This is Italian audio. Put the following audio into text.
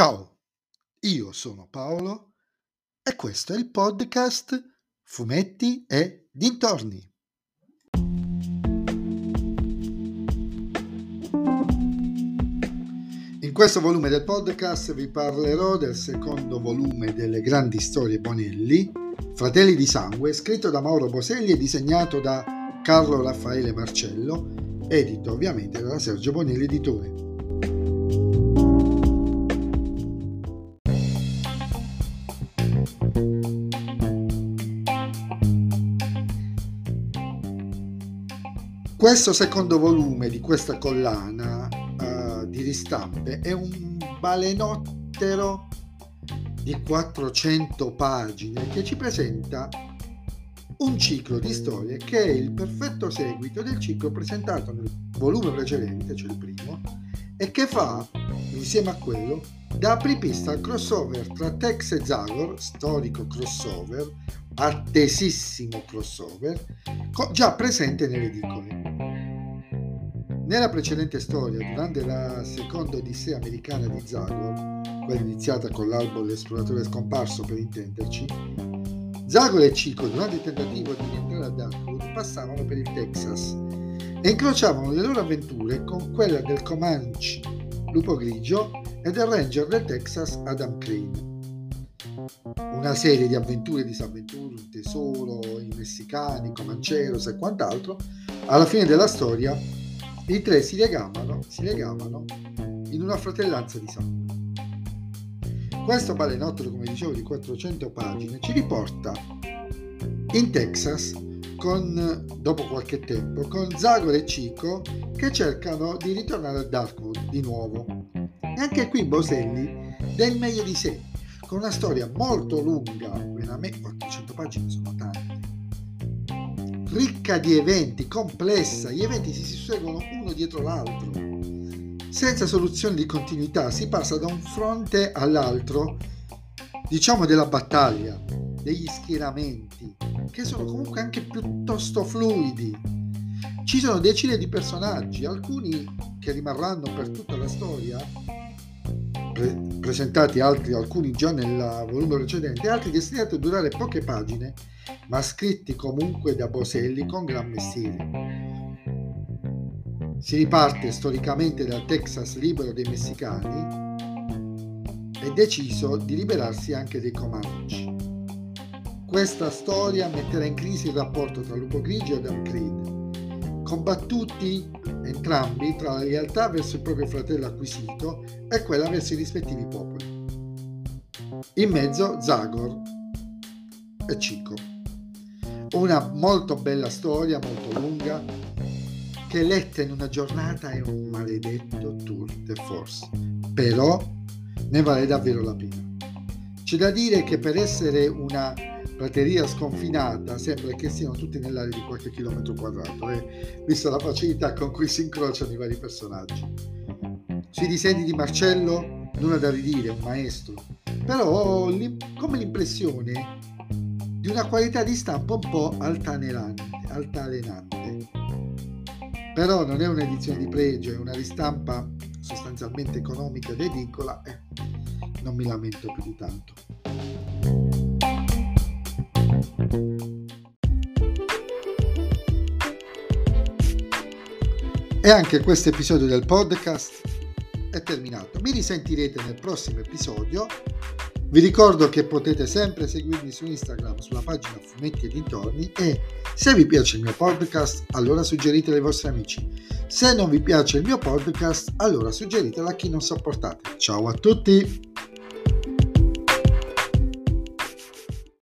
Ciao, io sono Paolo e questo è il podcast Fumetti e Dintorni. In questo volume del podcast vi parlerò del secondo volume delle grandi storie Bonelli, Fratelli di Sangue, scritto da Mauro Boselli e disegnato da Carlo Raffaele Marcello, edito ovviamente dalla Sergio Bonelli Editore. Questo secondo volume di questa collana uh, di ristampe è un balenottero di 400 pagine che ci presenta un ciclo di storie che è il perfetto seguito del ciclo presentato nel volume precedente, cioè il primo, e che fa, insieme a quello, da apripista al crossover tra Tex e Zagor, storico crossover, attesissimo crossover, già presente nelle edicole. Nella precedente storia, durante la seconda odissea americana di Zagor, quella iniziata con l'albo L'esploratore scomparso per intenderci, Zagor e Chico, durante il tentativo di rientrare a Darkwood, passavano per il Texas e incrociavano le loro avventure con quella del Comanche Lupo Grigio e del Ranger del Texas Adam Crane. Una serie di avventure e disavventure, un tesoro, i messicani, Comancheros e quant'altro, alla fine della storia i tre si legavano, si legavano in una fratellanza di sangue. Questo balenottolo, come dicevo, di 400 pagine ci riporta in Texas con, dopo qualche tempo con Zagor e Chico che cercano di ritornare a Darkwood di nuovo. E anche qui Boselli dà il meglio di sé, con una storia molto lunga, veramente 400 pagine sono ricca di eventi, complessa, gli eventi si susseguono uno dietro l'altro. Senza soluzione di continuità si passa da un fronte all'altro, diciamo della battaglia, degli schieramenti, che sono comunque anche piuttosto fluidi. Ci sono decine di personaggi, alcuni che rimarranno per tutta la storia, pre- presentati altri, alcuni già nel volume precedente, altri destinati a durare poche pagine ma scritti comunque da Boselli con gran mestiere. Si riparte storicamente dal Texas libero dei messicani e deciso di liberarsi anche dei Comanche. Questa storia metterà in crisi il rapporto tra Lupo Grigio e Adam Creed, combattuti entrambi tra la lealtà verso il proprio fratello acquisito e quella verso i rispettivi popoli. In mezzo Zagor e Chico. Una molto bella storia, molto lunga, che letta in una giornata è un maledetto tour de force, però ne vale davvero la pena. C'è da dire che per essere una prateria sconfinata sembra che siano tutti nell'area di qualche chilometro quadrato, eh, vista la facilità con cui si incrociano i vari personaggi. Sui disegni di Marcello nulla da ridire, un maestro, però ho come l'impressione di una qualità di stampa un po' altalenante, altalenante. Però non è un'edizione di pregio, è una ristampa sostanzialmente economica ed edicola e non mi lamento più di tanto. E anche questo episodio del podcast è terminato. Mi risentirete nel prossimo episodio vi ricordo che potete sempre seguirmi su Instagram sulla pagina Fumetti e Dintorni e se vi piace il mio podcast allora suggeritelo ai vostri amici. Se non vi piace il mio podcast allora suggeritelo a chi non sopportate. Ciao a tutti!